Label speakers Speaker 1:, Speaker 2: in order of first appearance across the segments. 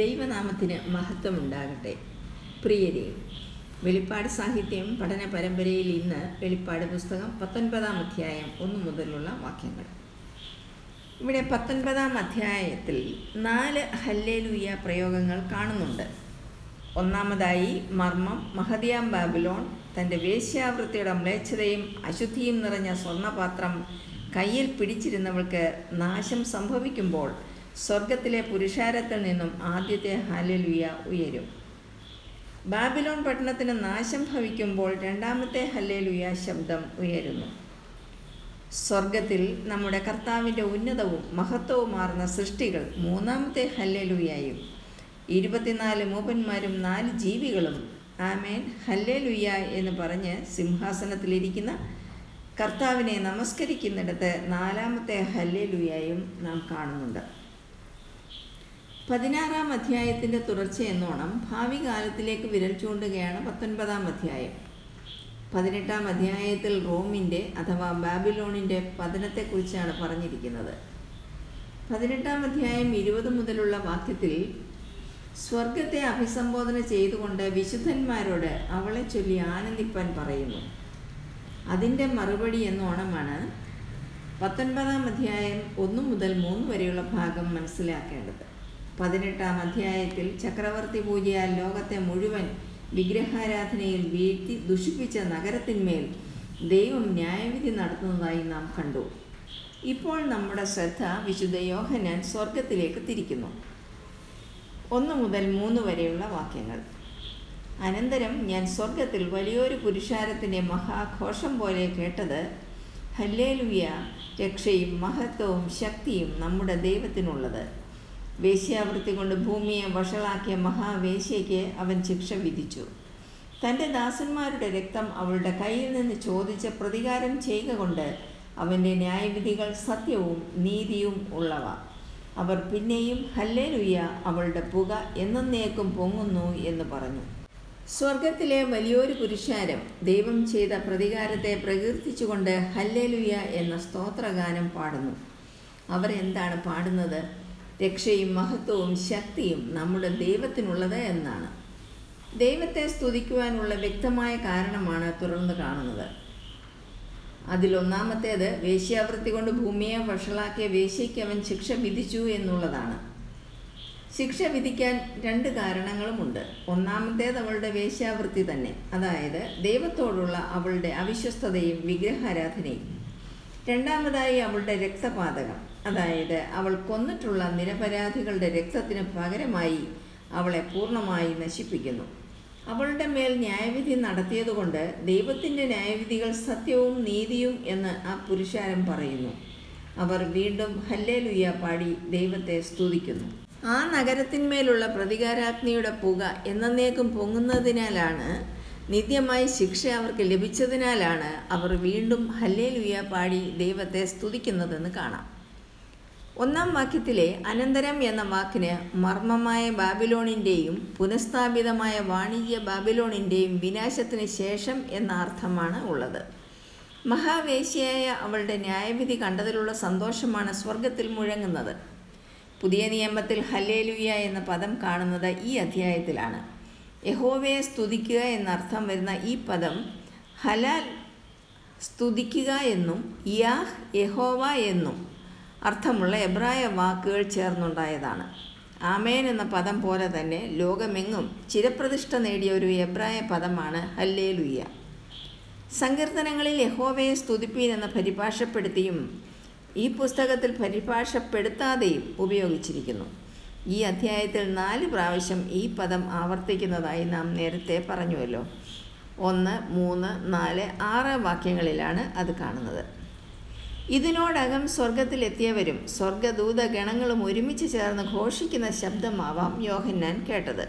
Speaker 1: ദൈവനാമത്തിന് മഹത്വമുണ്ടാകട്ടെ. പ്രിയരെ വെളിപ്പാട് സാഹിത്യം പഠന പരമ്പരയിൽ ഇന്ന് വെളിപ്പാട് പുസ്തകം പത്തൊൻപതാം അധ്യായം ഒന്ന് മുതലുള്ള വാക്യങ്ങൾ. ഇവിടെ പത്തൊൻപതാം അധ്യായത്തിൽ നാല് ഹല്ലേലൂയ പ്രയോഗങ്ങൾ കാണുന്നുണ്ട്. ഒന്നാമതായി മർമ്മം മഹദിയാം ബാബിലോൺ തന്റെ വേശ്യാവൃത്തിയുടെ മ്ലേച്ഛതയും അശുദ്ധിയും നിറഞ്ഞ സ്വർണപാത്രം കയ്യിൽ പിടിച്ചിരുന്നവൾക്ക് നാശം സംഭവിക്കുമ്പോൾ സ്വർഗത്തിലെ പുരുഷാരത്തിൽ നിന്നും ആദ്യത്തെ ഹല്ലേലൂയ ഉയരും. ബാബിലോൺ പട്ടണത്തിന് നാശം ഭവിക്കുമ്പോൾ രണ്ടാമത്തെ ഹല്ലേലൂയ ശബ്ദം ഉയരുന്നു. സ്വർഗത്തിൽ നമ്മുടെ കർത്താവിന്റെ ഉന്നതവും മഹത്വവും മഹത്വവുമാർന്ന സൃഷ്ടികൾ മൂന്നാമത്തെ ഹല്ലുയായും ഇരുപത്തിനാല് മൂപ്പന്മാരും നാല് ജീവികളും. ആമേൻ. ഹല്ലേലൂയ എന്ന് പറഞ്ഞ് സിംഹാസനത്തിലിരിക്കുന്ന കർത്താവിനെ നമസ്കരിക്കുന്നിടത്ത് നാലാമത്തെ ഹല്ലുയായും നാം കാണുന്നുണ്ട്. പതിനാറാം അധ്യായത്തിന്റെ തുടർച്ചയെന്നോണം ഭാവി കാലത്തിലേക്ക് വിരൽ ചൂണ്ടുകയാണ് പത്തൊൻപതാം അധ്യായം. പതിനെട്ടാം അധ്യായത്തിൽ റോമിന്റെ അഥവാ ബാബിലോണിന്റെ പതനത്തെക്കുറിച്ചാണ് പറഞ്ഞിരിക്കുന്നത്. പതിനെട്ടാം അധ്യായം ഇരുപത് മുതലുള്ള വാക്യത്തിൽ സ്വർഗത്തെ അഭിസംബോധന ചെയ്തുകൊണ്ട് വിശുദ്ധന്മാരോട് അവളെ ചൊല്ലി ആനന്ദിപ്പാൻ പറയുന്നു. അതിന്റെ മറുപടി എന്നോണമാണ് പത്തൊൻപതാം അധ്യായം ഒന്ന് മുതൽ മൂന്ന് വരെയുള്ള ഭാഗം മനസ്സിലാക്കേണ്ടത്. പതിനെട്ടാം അധ്യായത്തിൽ ചക്രവർത്തി പൂജയാൽ ലോകത്തെ മുഴുവൻ വിഗ്രഹാരാധനയിൽ വീഴ്ത്തി ദുഷിപ്പിച്ച നഗരത്തിന്മേൽ ദൈവം ന്യായവിധി നടത്തുന്നതായി നാം കണ്ടു. ഇപ്പോൾ നമ്മുടെ ശ്രദ്ധ വിശുദ്ധ യോഹനാൻ സ്വർഗത്തിലേക്ക് തിരിക്കുന്നു. ഒന്ന് മുതൽ മൂന്ന് വരെയുള്ള വാക്യങ്ങൾ. അനന്തരം ഞാൻ സ്വർഗത്തിൽ വലിയൊരു പുരുഷാരത്തിന്റെ മഹാഘോഷം പോലെ കേട്ടത് ഹല്ലേലുയ രക്ഷയും മഹത്വവും ശക്തിയും നമ്മുടെ ദൈവത്തിനുള്ളത്. വേശ്യാവൃത്തി കൊണ്ട് ഭൂമിയെ വഷളാക്കിയ മഹാവേശ്യയ്ക്ക് അവൻ ശിക്ഷ വിധിച്ചു. തന്റെ ദാസന്മാരുടെ രക്തം അവളുടെ കയ്യിൽ നിന്ന് ചോദിച്ച് പ്രതികാരം ചെയ്യുക കൊണ്ട് അവന്റെ ന്യായവിധികൾ സത്യവും നീതിയും ഉള്ളവ. അവർ പിന്നെയും ഹല്ലേലുയ്യ അവളുടെ പുക എന്നേക്കും പൊങ്ങുന്നു എന്ന് പറഞ്ഞു. സ്വർഗത്തിലെ വലിയൊരു പുരുഷാരം ദൈവം ചെയ്ത പ്രതികാരത്തെ പ്രകീർത്തിച്ചുകൊണ്ട് ഹല്ലേലുയ്യ എന്ന സ്തോത്രഗാനം പാടുന്നു. അവരെന്താണ് പാടുന്നത്? രക്ഷയും മഹത്വവും ശക്തിയും നമ്മുടെ ദൈവത്തിനുള്ളത് എന്നാണ്. ദൈവത്തെ സ്തുതിക്കുവാനുള്ള വ്യക്തമായ കാരണമാണ് തുടർന്ന് കാണുന്നത്. അതിലൊന്നാമത്തേത് വേശ്യാവൃത്തി കൊണ്ട് ഭൂമിയെ വഷളാക്കിയ വേശ്യയ്ക്ക് അവൻ ശിക്ഷ വിധിച്ചു എന്നുള്ളതാണ്. ശിക്ഷ വിധിക്കാൻ രണ്ട് കാരണങ്ങളുമുണ്ട്. ഒന്നാമത്തേത് അവളുടെ വേശ്യാവൃത്തി തന്നെ. അതായത് ദൈവത്തോടുള്ള അവളുടെ അവിശ്വസ്തതയും വിഗ്രഹാരാധനയും. രണ്ടാമതായി അവളുടെ രക്തപാതകം. അതായത് അവൾ കൊന്നിട്ടുള്ള നിരപരാധികളുടെ രക്തത്തിന് പകരമായി അവളെ പൂർണമായി നശിപ്പിക്കുന്നു. അവളുടെ മേൽ ന്യായവിധി നടത്തിയതുകൊണ്ട് ദൈവത്തിന്റെ ന്യായവിധികൾ സത്യവും നീതിയും എന്ന് ആ പുരുഷാരം പറയുന്നു. അവർ വീണ്ടും ഹല്ലേലുയ്യ പാടി ദൈവത്തെ സ്തുതിക്കുന്നു. ആ നഗരത്തിന്മേലുള്ള പ്രതികാരാഗ്നിയുടെ പുക എന്നേക്കും പൊങ്ങുന്നതിനാലാണ് നിത്യമായി ശിക്ഷ അവർക്ക് ലഭിച്ചതിനാലാണ് അവർ വീണ്ടും ഹല്ലേലുയ്യ പാടി ദൈവത്തെ സ്തുതിക്കുന്നതെന്ന് കാണാം. ഒന്നാം വാക്യത്തിലെ അനന്തരം എന്ന വാക്കിന് മർമ്മമായ ബാബിലോണിന്റെയും പുനഃസ്ഥാപിതമായ വാണിജ്യ ബാബിലോണിന്റെയും വിനാശത്തിന് ശേഷം എന്ന അർത്ഥമാണ് ഉള്ളത്. മഹാവേശിയായ അവളുടെ ന്യായവിധി കണ്ടതിലുള്ള സന്തോഷമാണ് സ്വർഗത്തിൽ മുഴങ്ങുന്നത്. പുതിയ നിയമത്തിൽ ഹല്ലേലുയ എന്ന പദം കാണുന്നത് ഈ അധ്യായത്തിലാണ്. യഹോവയെ സ്തുതിക്കുക എന്നർത്ഥം വരുന്ന ഈ പദം ഹലാൽ സ്തുതിക്കുക എന്നും യാഹ് യഹോവ എന്നും അർത്ഥമുള്ള എബ്രായ വാക്കുകൾ ചേർന്നുണ്ടായതാണ്. ആമേൻ എന്ന പദം പോലെ തന്നെ ലോകമെങ്ങും ചിരപ്രതിഷ്ഠ നേടിയ ഒരു എബ്രായ പദമാണ് ഹല്ലേലുയ്യ സങ്കീർത്തനങ്ങളിൽ യഹോവയെ സ്തുതിപ്പീൻ എന്ന് പരിഭാഷപ്പെടുത്തിയും ഈ പുസ്തകത്തിൽ പരിഭാഷപ്പെടുത്താതെയും ഉപയോഗിച്ചിരിക്കുന്നു. ഈ അധ്യായത്തിൽ നാല് പ്രാവശ്യം ഈ പദം ആവർത്തിക്കുന്നതായി നാം നേരത്തെ പറഞ്ഞുവല്ലോ. ഒന്ന് മൂന്ന് നാല് ആറ് വാക്യങ്ങളിലാണ് അത് കാണുന്നത്. ഇതിനോടകം സ്വർഗത്തിലെത്തിയവരും സ്വർഗദൂത ഗണങ്ങളും ഒരുമിച്ച് ചേർന്ന് ഘോഷിക്കുന്ന ശബ്ദമാവാം യോഹന്നാൻ കേട്ടത്.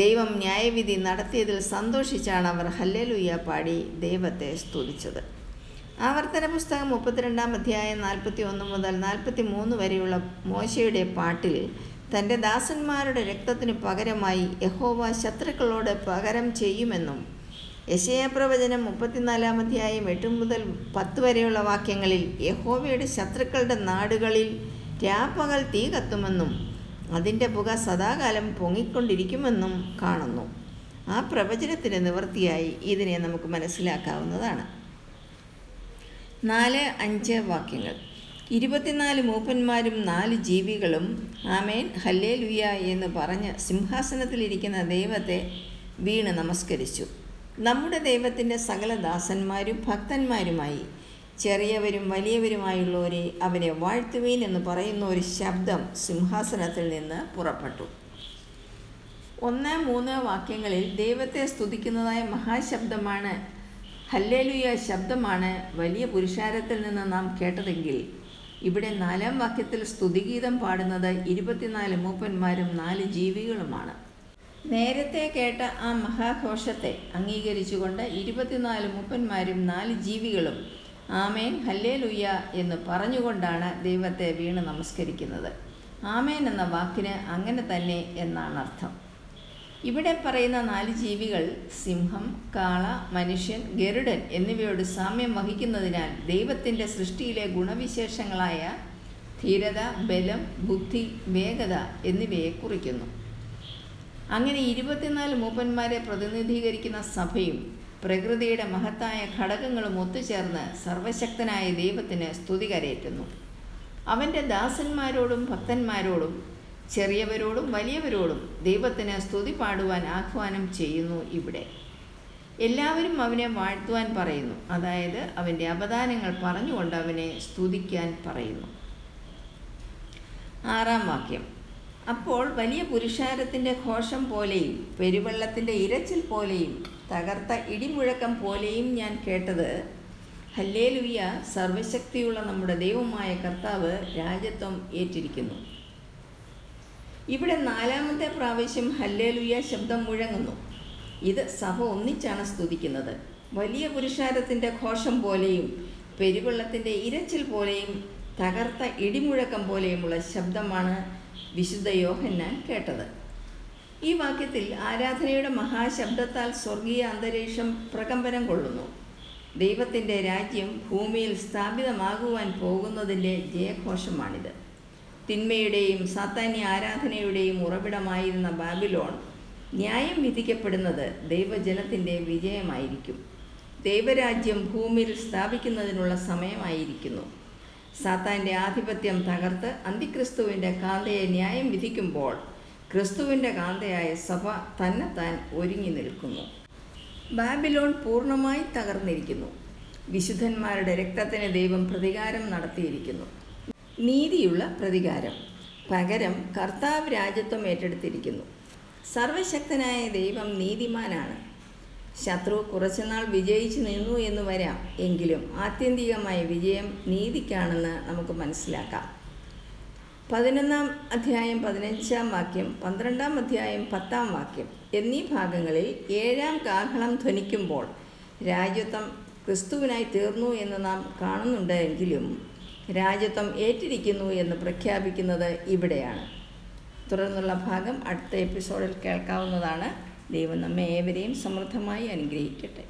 Speaker 1: ദൈവം ന്യായവിധി നടത്തിയതിൽ സന്തോഷിച്ചാണ് അവർ ഹല്ലലുയ്യ പാടി ദൈവത്തെ സ്തുതിച്ചത്. ആവർത്തന പുസ്തകം മുപ്പത്തിരണ്ടാം അധ്യായം നാൽപ്പത്തി ഒന്ന് മുതൽ നാൽപ്പത്തി മൂന്ന് വരെയുള്ള മോശയുടെ പാട്ടിൽ തന്റെ ദാസന്മാരുടെ രക്തത്തിന് പകരമായി യഹോവ ശത്രുക്കളോട് പകരം ചെയ്യുമെന്നും യശയപ്രവചനം മുപ്പത്തിനാലാം അധ്യായം എട്ട് മുതൽ പത്ത് വരെയുള്ള വാക്യങ്ങളിൽ യഹോവയുടെ ശത്രുക്കളുടെ നാടുകളിൽ രാപ്പകൽ തീ കത്തുമെന്നും അതിന്റെ പുക സദാകാലം പൊങ്ങിക്കൊണ്ടിരിക്കുമെന്നും കാണുന്നു. ആ പ്രവചനത്തിന് നിവൃത്തിയായി ഇതിനെ നമുക്ക് മനസ്സിലാക്കാവുന്നതാണ്. നാല് അഞ്ച് വാക്യങ്ങൾ. ഇരുപത്തിനാല് മൂപ്പന്മാരും നാല് ജീവികളും ആമേൻ ഹല്ലേ ലുയ എന്ന് പറഞ്ഞ് സിംഹാസനത്തിലിരിക്കുന്ന ദൈവത്തെ വീണ് നമസ്കരിച്ചു. നമ്മുടെ ദൈവത്തിന്റെ സകല ദാസന്മാരും ഭക്തന്മാരുമായി ചെറിയവരും വലിയവരുമായുള്ളവരെ അവനെ വാഴ്ത്തുവീൻ എന്ന് പറയുന്ന ഒരു ശബ്ദം സിംഹാസനത്തിൽ നിന്ന് പുറപ്പെട്ടു. ഒന്ന് മൂന്ന് വാക്യങ്ങളിൽ ദൈവത്തെ സ്തുതിക്കുന്നതായ മഹാശബ്ദമാണ് ഹല്ലേലുയ ശബ്ദമാണ് വലിയ പുരുഷാരത്തിൽ നിന്ന് നാം കേട്ടതെങ്കിൽ ഇവിടെ നാലാം വാക്യത്തിൽ സ്തുതിഗീതം പാടുന്നത് ഇരുപത്തിനാല് മൂപ്പന്മാരും നാല് ജീവികളുമാണ്. നേരത്തെ കേട്ട ആ മഹാഘോഷത്തെ അംഗീകരിച്ചുകൊണ്ട് ഇരുപത്തിനാല് മുപ്പന്മാരും നാല് ജീവികളും ആമേൻ ഹല്ലേലുയ്യ എന്ന് പറഞ്ഞുകൊണ്ടാണ് ദൈവത്തെ വീണ് നമസ്കരിക്കുന്നത്. ആമേൻ എന്ന വാക്കിന് അങ്ങനെ തന്നെ എന്നാണ് അർത്ഥം. ഇവിടെ പറയുന്ന നാല് ജീവികൾ സിംഹം കാള മനുഷ്യൻ ഗരുഡൻ എന്നിവയോട് സാമ്യം വഹിക്കുന്നതിനാൽ ദൈവത്തിന്റെ സൃഷ്ടിയിലെ ഗുണവിശേഷങ്ങളായ ധീരത ബലം ബുദ്ധി വേഗത എന്നിവയെ കുറിക്കുന്നു. അങ്ങനെ ഇരുപത്തിനാല് മൂപ്പന്മാരെ പ്രതിനിധീകരിക്കുന്ന സഭയും പ്രകൃതിയുടെ മഹത്തായ ഘടകങ്ങളും ഒത്തുചേർന്ന് സർവശക്തനായ ദൈവത്തിന് സ്തുതി കരയേറ്റുന്നു. അവന്റെ ദാസന്മാരോടും ഭക്തന്മാരോടും ചെറിയവരോടും വലിയവരോടും ദൈവത്തിന് സ്തുതി പാടുവാൻ ആഹ്വാനം ചെയ്യുന്നു ഇവിടെ. എല്ലാവരും അവനെ വാഴ്ത്തുവാൻ പറയുന്നു. അതായത് അവന്റെ അവദാനങ്ങൾ പറഞ്ഞുകൊണ്ട് അവനെ സ്തുതിക്കാൻ പറയുന്നു. ആറാം വാക്യം. അപ്പോൾ വലിയ പുരുഷാരത്തിന്റെ ഘോഷം പോലെയും പെരുവെള്ളത്തിന്റെ ഇരച്ചിൽ പോലെയും തകർത്ത ഇടിമുഴക്കം പോലെയും ഞാൻ കേട്ടത്. ഹല്ലേലുയ്യ സർവശക്തിയുള്ള നമ്മുടെ ദൈവമായ കർത്താവ് രാജ്യത്വം ഏറ്റിരിക്കുന്നു. ഇവിടെ നാലാമത്തെ പ്രാവശ്യം ഹല്ലേലുയ്യ ശബ്ദം മുഴങ്ങുന്നു. ഇത് സഭ ഒന്നിച്ചാണ് സ്തുതിക്കുന്നത്. വലിയ പുരുഷാരത്തിന്റെ ഘോഷം പോലെയും പെരുവെള്ളത്തിന്റെ ഇരച്ചിൽ പോലെയും തകർത്ത ഇടിമുഴക്കം പോലെയുമുള്ള ശബ്ദമാണ് വിശുദ്ധ യോഹന്നാൻ കേട്ടത്. ഈ വാക്യത്തിൽ ആരാധനയുടെ മഹാശബ്ദത്താൽ സ്വർഗീയ അന്തരീക്ഷം പ്രകമ്പനം കൊള്ളുന്നു. ദൈവത്തിന്റെ രാജ്യം ഭൂമിയിൽ സ്ഥാപിതമാകുവാൻ പോകുന്നതിന്റെ ജയഘോഷമാണിത്. തിന്മയുടെയും സാത്താന്യ ആരാധനയുടെയും ഉറവിടമായിരുന്ന ബാബിലോൺ ന്യായം വിധിക്കപ്പെടുന്നത് ദൈവജനത്തിന്റെ വിജയമായിരിക്കും. ദൈവരാജ്യം ഭൂമിയിൽ സ്ഥാപിക്കുന്നതിനുള്ള സമയമായിരിക്കുന്നു. സാത്താന്റെ ആധിപത്യം തകർത്ത് അന്തിക്രിസ്തുവിന്റെ കാന്തയെ ന്യായം വിധിക്കുമ്പോൾ ക്രിസ്തുവിന്റെ കാന്തയായ സഭ തന്നെത്താൻ ഒരുങ്ങി നിൽക്കുന്നു. ബാബിലോൺ പൂർണമായി തകർന്നിരിക്കുന്നു. വിശുദ്ധന്മാരുടെ രക്തത്തിന് ദൈവം പ്രതികാരം നടത്തിയിരിക്കുന്നു. നീതിയുള്ള പ്രതികാരം. പകരം കർത്താവ് രാജ്യത്വം ഏറ്റെടുത്തിരിക്കുന്നു. സർവശക്തനായ ദൈവം നീതിമാനാണ്. ശത്രു കുറച്ചുനാൾ വിജയിച്ചു നിന്നു എന്ന് വരാം. എങ്കിലും ആത്യന്തികമായ വിജയം നീതിക്കാണെന്ന് നമുക്ക് മനസ്സിലാക്കാം. പതിനൊന്നാം അധ്യായം പതിനഞ്ചാം വാക്യം പന്ത്രണ്ടാം അധ്യായം പത്താം വാക്യം എന്നീ ഭാഗങ്ങളിൽ ഏഴാം കാഹളം ധ്വനിക്കുമ്പോൾ രാജ്യത്വം ക്രിസ്തുവിനായി തീർന്നു എന്ന് നാം കാണുന്നുണ്ട് എങ്കിലും രാജ്യത്വം ഏറ്റിരിക്കുന്നു എന്ന് പ്രഖ്യാപിക്കുന്നത് ഇവിടെയാണ്. തുടർന്നുള്ള ഭാഗം അടുത്ത എപ്പിസോഡിൽ കേൾക്കാവുന്നതാണ്. ദൈവം നമ്മെ ഏവരെയും സമൃദ്ധമായി അനുഗ്രഹിക്കട്ടെ.